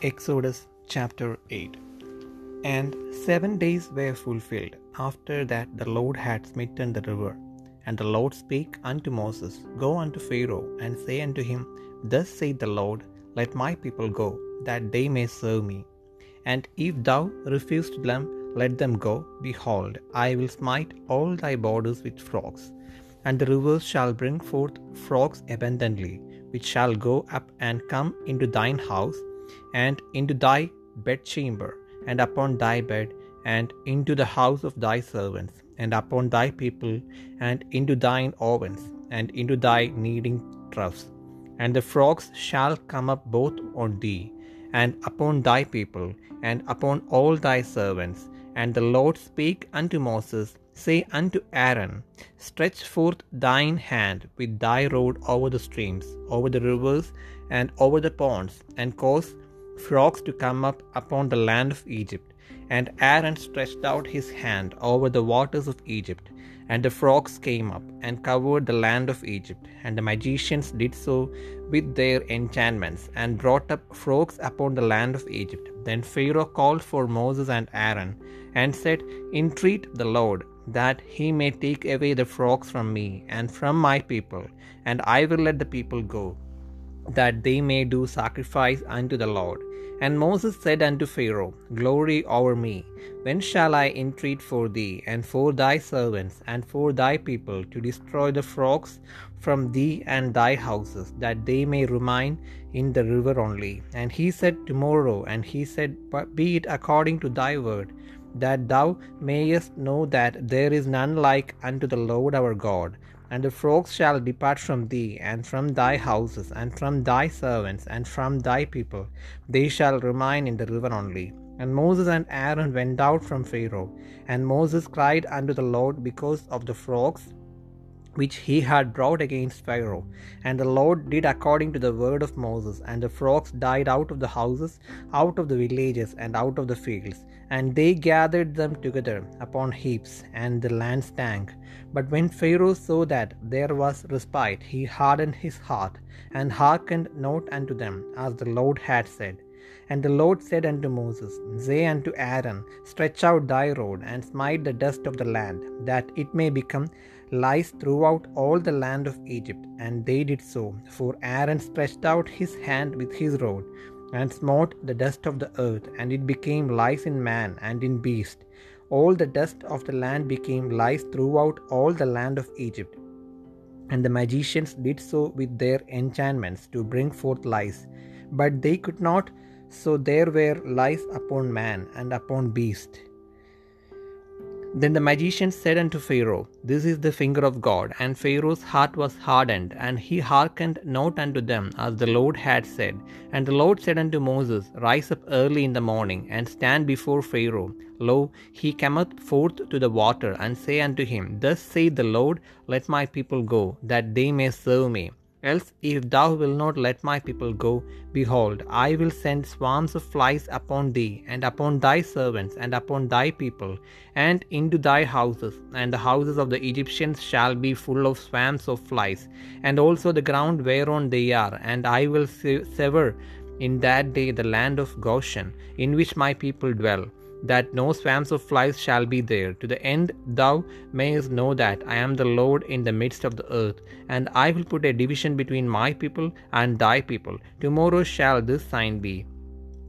Exodus chapter 8 And seven days were fulfilled after that the Lord had smitten the river. And the Lord spake unto Moses, Go unto Pharaoh, and say unto him, Thus saith the Lord, Let my people go, that they may serve me. And if thou refusest them, let them go. Behold, I will smite all thy borders with frogs. And the rivers shall bring forth frogs abundantly, which shall go up and come into thine house and into thy bedchamber, and upon thy bed, and into the house of thy servants, and upon thy people, and into thine ovens, and into thy kneading troughs. And the frogs shall come up both on thee, and upon thy people, and upon all thy servants. And the Lord spake unto Moses, Say unto Aaron, Stretch forth thine hand with thy rod over the streams, over the rivers, and over the ponds, and cause frogs to come up upon the land of Egypt. And Aaron stretched out his hand over the waters of Egypt, and the frogs came up and covered the land of Egypt. And the magicians did so with their enchantments, and brought up frogs upon the land of Egypt. Then Pharaoh called for Moses and Aaron, and said, Entreat the Lord, that he may take away the frogs from me and from my people, and I will let the people go, that they may do sacrifice unto the Lord. And Moses said unto Pharaoh, Glory over me, when shall I entreat for thee, and for thy servants, and for thy people, to destroy the frogs from thee and thy houses, that they may remain in the river only? And he said, Tomorrow. And he said, Be it according to thy word, that thou mayest know that there is none like unto the Lord our God. And the frogs shall depart from thee, and from thy houses, and from thy servants, and from thy people. They shall remain in the river only. And Moses and Aaron went out from Pharaoh. And Moses cried unto the Lord because of the frogs which he had brought against Pharaoh. And the Lord did according to the word of Moses, and the frogs died out of the houses, out of the villages, and out of the fields. And they gathered them together upon heaps, and the land stank. But when Pharaoh saw that there was respite, he hardened his heart, and hearkened not unto them, as the Lord had said. And the Lord said unto Moses, Say unto Aaron, Stretch out thy rod, and smite the dust of the land, that it may become lice throughout all the land of Egypt. And they did so, for Aaron stretched out his hand with his rod, and smote the dust of the earth, and it became lice in man and in beast. All the dust of the land became lice throughout all the land of Egypt. And the magicians did so with their enchantments to bring forth lice, but they could not, so there were lice upon man and upon beast. Then the magicians said unto Pharaoh, This is the finger of God. And Pharaoh's heart was hardened, and he hearkened not unto them, as the Lord had said. And the Lord said unto Moses, Rise up early in the morning, and stand before Pharaoh. Lo, he cometh forth to the water, and say unto him, Thus saith the Lord, Let my people go, that they may serve me. Else, if thou wilt not let my people go, behold, I will send swarms of flies upon thee, and upon thy servants, and upon thy people, and into thy houses, and the houses of the Egyptians shall be full of swarms of flies, and also the ground whereon they are, and I will sever in that day the land of Goshen, in which my people dwell that no swarms of flies shall be there, to the end thou mayest know that I am the Lord in the midst of the earth, and I will put a division between my people and thy people. Tomorrow shall this sign be.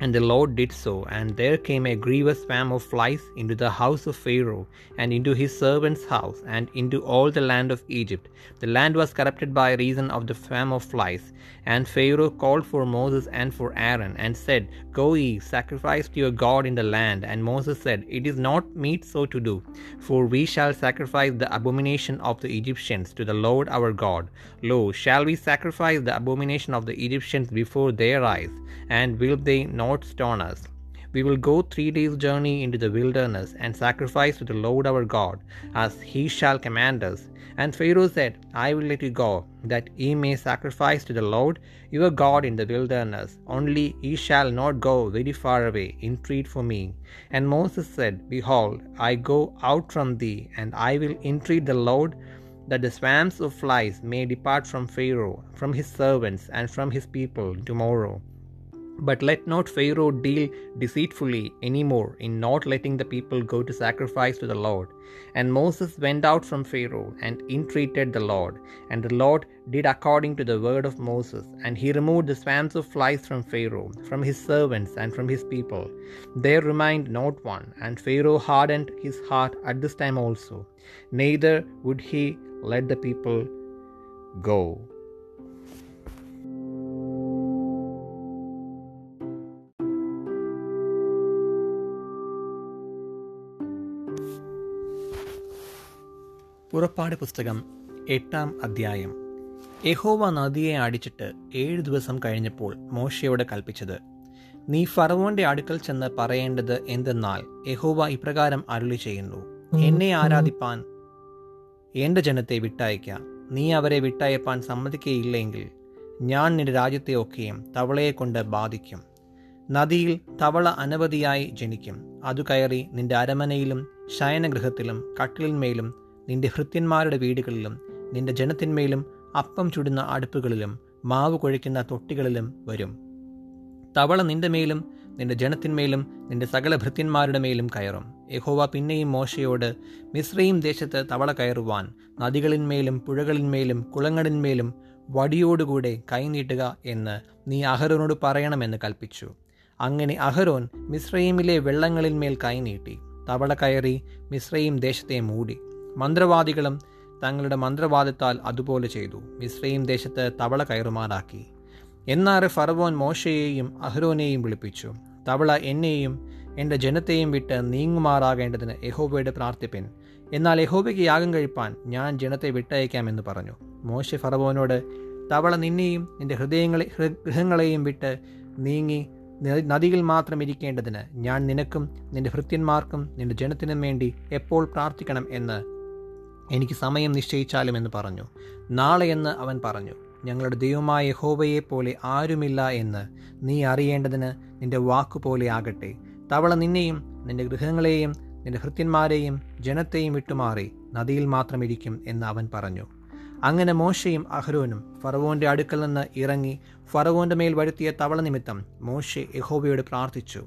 And the Lord did so, and there came a grievous swarm of flies into the house of Pharaoh, and into his servant's house, and into all the land of Egypt. The land was corrupted by reason of the swarm of flies. And Pharaoh called for Moses and for Aaron, and said, Go ye, sacrifice to your God in the land. And Moses said, It is not meet so to do, for we shall sacrifice the abomination of the Egyptians to the Lord our God. Lo, shall we sacrifice the abomination of the Egyptians before their eyes? And will they not stone us? We will go three days' journey into the wilderness, and sacrifice to the Lord our God, as he shall command us. And Pharaoh said, I will let you go, that ye may sacrifice to the Lord your God in the wilderness. Only ye shall not go very far away, entreat for me. And Moses said, Behold, I go out from thee, and I will entreat the Lord that the swarms of flies may depart from Pharaoh, from his servants, and from his people tomorrow. But let not Pharaoh deal deceitfully any more in not letting the people go to sacrifice to the Lord. And Moses went out from Pharaoh and entreated the Lord. And the Lord did according to the word of Moses. And he removed the swarms of flies from Pharaoh, from his servants, and from his people. There remained not one. And Pharaoh hardened his heart at this time also. Neither would he let the people go. പുറപ്പാട് പുസ്തകം എട്ടാം അധ്യായം. യഹോവ നദിയെ അടിച്ചിട്ട് ഏഴ് ദിവസം കഴിഞ്ഞപ്പോൾ മോശയോട് കൽപ്പിച്ചത് നീ ഫറവോന്റെ അടുക്കൽ ചെന്ന് പറയേണ്ടത് എന്തെന്നാൽ യഹോവ ഇപ്രകാരം അരുളി ചെയ്യുന്നു. എന്നെ ആരാധിപ്പാൻ എന്റെ ജനത്തെ വിട്ടയക്ക നീ അവരെ വിട്ടയപ്പാൻ സമ്മതിക്കുകയില്ലെങ്കിൽ ഞാൻ നിന്റെ രാജ്യത്തെ ഒക്കെയും തവളയെ കൊണ്ട് ബാധിക്കും. നദിയിൽ തവള അനവധിയായി ജനിക്കും. അതു കയറി നിന്റെ അരമനയിലും ശയനഗൃഹത്തിലും കട്ടിലിന്മേലും നിന്റെ ഭൃത്യന്മാരുടെ വീടുകളിലും നിന്റെ ജനത്തിന്മേലും അപ്പം ചുടുന്ന അടുപ്പുകളിലും മാവ് കുഴയ്ക്കുന്ന തൊട്ടികളിലും വരും. തവള നിന്റെ മേലും നിന്റെ ജനത്തിന്മേലും നിന്റെ സകല ഭൃത്യന്മാരുടെ മേലും കയറും. യഹോവ പിന്നെയും മോശയോട് മിശ്രയും ദേശത്ത് തവള കയറുവാൻ നദികളിന്മേലും പുഴകളിന്മേലും കുളങ്ങളിന്മേലും വടിയോടുകൂടെ കൈനീട്ടുക എന്ന് നീ അഹരോനോട് പറയണമെന്ന് കൽപ്പിച്ചു. അങ്ങനെ അഹരോൻ മിശ്രയിമിലെ വെള്ളങ്ങളിന്മേൽ കൈനീട്ടി തവള കയറി മിശ്രയും ദേശത്തെ മൂടി. മന്ത്രവാദികളും തങ്ങളുടെ മന്ത്രവാദത്താൽ അതുപോലെ ചെയ്തു. മിശ്രയും ദേശത്ത് തവള കയറുമാറാക്കി. എന്നാറ് ഫറവോൻ മോശയെയും അഹ്റോനെയും വിളിപ്പിച്ചു. തവള എന്നെയും എന്റെ ജനത്തെയും വിട്ട് നീങ്ങുമാറാകേണ്ടതിന് യഹോബയോട് പ്രാർത്ഥിപ്പിൻ. എന്നാൽ യഹോബയ്ക്ക് യാഗം കഴിപ്പാൻ ഞാൻ ജനത്തെ വിട്ടയക്കാമെന്ന് പറഞ്ഞു. മോശ ഫറവോനോട് തവള നിന്നെയും നിന്റെ ഹൃദയങ്ങളെ ഗൃഹങ്ങളെയും വിട്ട് നീങ്ങി നദിയിൽ മാത്രം ഇരിക്കേണ്ടതിന് ഞാൻ നിനക്കും നിന്റെ ഭൃത്യന്മാർക്കും നിന്റെ ജനത്തിനും വേണ്ടി എപ്പോൾ പ്രാർത്ഥിക്കണം എന്ന് എനിക്ക് സമയം നിശ്ചയിച്ചാലും എന്ന് പറഞ്ഞു. നാളെയെന്ന് അവൻ പറഞ്ഞു. ഞങ്ങളുടെ ദൈവമായ യഹോവയെ പോലെ ആരുമില്ല എന്ന് നീ അറിയേണ്ടതിന് നിന്റെ വാക്കുപോലെ ആകട്ടെ. തവള നിന്നെയും നിന്റെ ഗൃഹങ്ങളെയും നിന്റെ ഹൃത്യന്മാരെയും ജനത്തെയും വിട്ടുമാറി നദിയിൽ മാത്രം ഇരിക്കും എന്ന് അവൻ പറഞ്ഞു. അങ്ങനെ മോശയും അഹ്റോനും ഫറവോന്റെ അടുക്കൽ നിന്ന് ഇറങ്ങി ഫറവോന്റെ മേൽ വരുത്തിയ തവള നിമിത്തം മോശെ യഹോവയോട് പ്രാർത്ഥിച്ചു.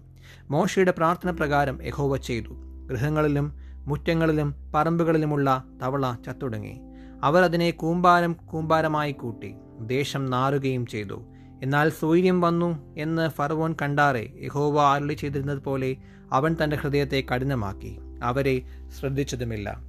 മോശയുടെ പ്രാർത്ഥന പ്രകാരം യഹോവ ചെയ്തു. ഗൃഹങ്ങളിലും മുറ്റങ്ങളിലും പറമ്പുകളിലുമുള്ള തവള ചത്തുടങ്ങി. അവർ അതിനെ കൂമ്പാരം കൂമ്പാരമായി കൂട്ടി ദേശം നാറുകയും ചെയ്തു. എന്നാൽ സൂര്യം വന്നു എന്ന് ഫറവോൻ കണ്ടാറെ യഹോവ അരളി ചെയ്തിരുന്നത് പോലെ അവൻ തന്റെ ഹൃദയത്തെ കഠിനമാക്കി. അവരെ ശ്രദ്ധിച്ചതുമില്ല.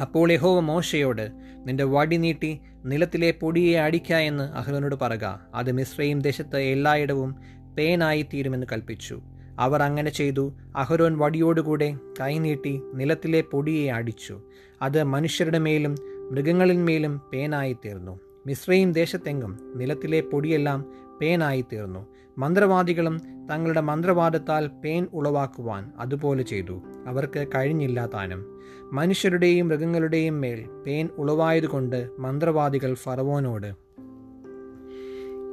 അപ്പോൾ യഹോവ മോശയോട് നിന്റെ വടി നീട്ടി നിലത്തിലെ പൊടിയെ അടിക്ക എന്ന് അഹ്ലോനോട് പറക. അത് മിശ്രയും ദേശത്ത് എല്ലായിടവും പേനായി തീരുമെന്ന് കൽപ്പിച്ചു. അവർ അങ്ങനെ ചെയ്തു. അഹരോൻ വടിയോടുകൂടെ കൈനീട്ടി നിലത്തിലെ പൊടിയെ അടിച്ചു. അത് മനുഷ്യരുടെ മേലും മൃഗങ്ങളിന്മേലും പേനായിത്തീർന്നു മിശ്രയും ദേശത്തെങ്ങും നിലത്തിലെ പൊടിയെല്ലാം പേനായിത്തീർന്നു മന്ത്രവാദികളും തങ്ങളുടെ മന്ത്രവാദത്താൽ പേൻ ഉളവാക്കുവാൻ അതുപോലെ ചെയ്തു. അവർക്ക് കഴിഞ്ഞില്ല താനും. മനുഷ്യരുടെയും മൃഗങ്ങളുടെയും മേൽ പേൻ ഉളവായതുകൊണ്ട് മന്ത്രവാദികൾ ഫറവോനോട്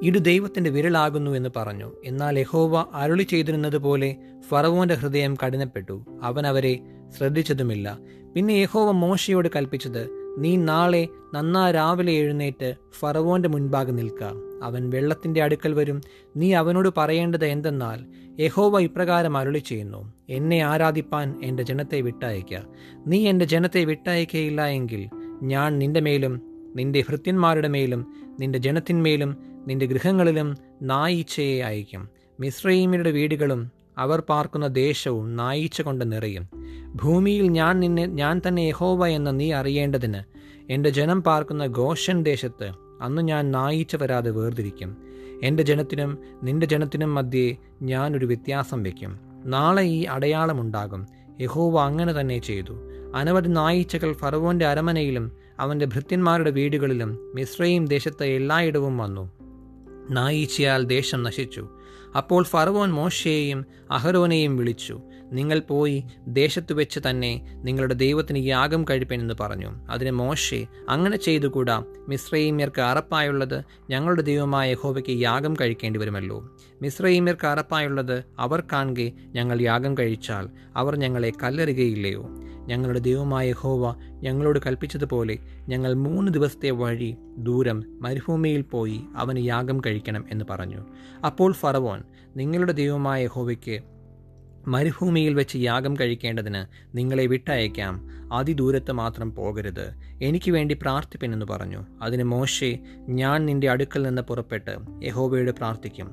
ഇത് ദൈവത്തിന്റെ വിരലാകുന്നു എന്ന് പറഞ്ഞു. എന്നാൽ യഹോവ അരുളി ചെയ്തിരുന്നത് പോലെ ഫറവോന്റെ ഹൃദയം കഠിനപ്പെട്ടു. അവൻ അവരെ ശ്രദ്ധിച്ചതുമില്ല. പിന്നെ യഹോവ മോശയോട് കൽപ്പിച്ചത് നീ നാളെ നന്നാ രാവിലെ എഴുന്നേറ്റ് ഫറവോന്റെ മുൻപാകെ നിൽക്കുക അവൻ വെള്ളത്തിന്റെ അടുക്കൽ വരും. നീ അവനോട് പറയേണ്ടത് എന്തെന്നാൽ യഹോവ ഇപ്രകാരം അരുളി ചെയ്യുന്നു. എന്നെ ആരാധിപ്പാൻ എന്റെ ജനത്തെ വിട്ടയക്കുക നീ എന്റെ ജനത്തെ വിട്ടയക്കയില്ല എങ്കിൽ ഞാൻ നിന്റെ മേലും നിന്റെ ഭൃത്യന്മാരുടെ മേലും നിന്റെ ജനത്തിന്മേലും നിന്റെ ഗൃഹങ്ങളിലും നായീച്ചയെ അയക്കും മിശ്രീമിയുടെ വീടുകളും അവർ പാർക്കുന്ന ദേശവും നായീച്ച കൊണ്ട് നിറയും. ഭൂമിയിൽ ഞാൻ നിന്നെ ഞാൻ തന്നെ യഹോവ എന്ന് നീ അറിയേണ്ടതിന് എന്റെ ജനം പാർക്കുന്ന ഗോഷൻ ദേശത്ത് അന്ന് ഞാൻ നായീച്ച വരാതെ വേർതിരിക്കും. എന്റെ ജനത്തിനും നിന്റെ ജനത്തിനും മധ്യേ ഞാനൊരു വ്യത്യാസം വയ്ക്കും. നാളെ ഈ അടയാളമുണ്ടാകും യഹോവ അങ്ങനെ തന്നെ ചെയ്തു. അനവധി നായീച്ചകൾ ഫറവോന്റെ അരമനയിലും അവന്റെ ഭൃത്യന്മാരുടെ വീടുകളിലും മിശ്രയും ദേശത്തെ എല്ലായിടവും വന്നു. നായീച്ചയാൽ ദേശം നശിച്ചു. അപ്പോൾ ഫറവോൻ മോശയെയും അഹരോനെയും വിളിച്ചു നിങ്ങൾ പോയി ദേശത്തു വെച്ച് തന്നെ നിങ്ങളുടെ ദൈവത്തിന് യാഗം കഴിപ്പനെന്ന് പറഞ്ഞു. അതിന് മോശെ അങ്ങനെ ചെയ്തുകൂടാ മിശ്രൈമ്യർക്ക് അറപ്പായുള്ളത് ഞങ്ങളുടെ ദൈവമായ യഹോവയ്ക്ക് യാഗം കഴിക്കേണ്ടി വരുമല്ലോ. മിശ്രൈമ്യർക്ക് അറപ്പായുള്ളത് അവർ കാണുകെ ഞങ്ങൾ യാഗം കഴിച്ചാൽ അവർ ഞങ്ങളെ കല്ലെറുകയില്ലയോ. ഞങ്ങളുടെ ദൈവമായ ഹോവ ഞങ്ങളോട് കൽപ്പിച്ചതുപോലെ ഞങ്ങൾ മൂന്ന് ദിവസത്തെ വഴി ദൂരം മരുഭൂമിയിൽ പോയി അവന് യാഗം കഴിക്കണം എന്ന് പറഞ്ഞു. അപ്പോൾ ഫറവോൻ നിങ്ങളുടെ ദൈവമായ ഹോവയ്ക്ക് മരുഭൂമിയിൽ വെച്ച് യാഗം കഴിക്കേണ്ടതിന് നിങ്ങളെ വിട്ടയക്കാം. അതിദൂരത്ത് മാത്രം പോകരുത്. എനിക്ക് വേണ്ടി പ്രാർത്ഥിപ്പനെന്ന് പറഞ്ഞു. അതിന് മോശെ ഞാൻ നിന്റെ അടുക്കൽ നിന്ന് പുറപ്പെട്ട് യഹോവയോട് പ്രാർത്ഥിക്കും.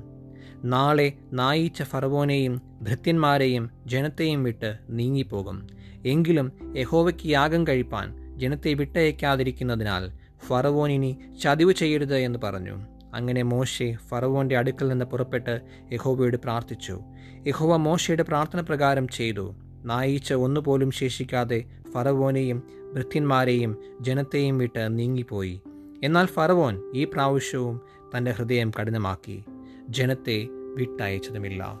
നാളെ നായിച്ച ഫറവോനെയും ഭൃത്യന്മാരെയും ജനത്തെയും വിട്ട് നീങ്ങിപ്പോകും. എങ്കിലും യഹോവയ്ക്ക് യാഗം കഴിപ്പാൻ ജനത്തെ വിട്ടയക്കാതിരിക്കുന്നതിനാൽ ഫറവോൻ ഇനി ചതിവ് ചെയ്യരുത് എന്ന് പറഞ്ഞു. അങ്ങനെ മോശെ ഫറവോന്റെ അടുക്കൽ നിന്ന് പുറപ്പെട്ട് യഹോവയോട് പ്രാർത്ഥിച്ചു. യഹോവ മോശയുടെ പ്രാർത്ഥന പ്രകാരം ചെയ്തു. നായിച്ച ഒന്നുപോലും ശേഷിക്കാതെ ഫറവോനെയും ഭൃത്യന്മാരെയും ജനത്തെയും വിട്ട് നീങ്ങിപ്പോയി. എന്നാൽ ഫറവോൻ ഈ പ്രാവശ്യവും തന്റെ ഹൃദയം കഠിനമാക്കി. ജനത്തെ വിട്ടയച്ചതുമില്ല.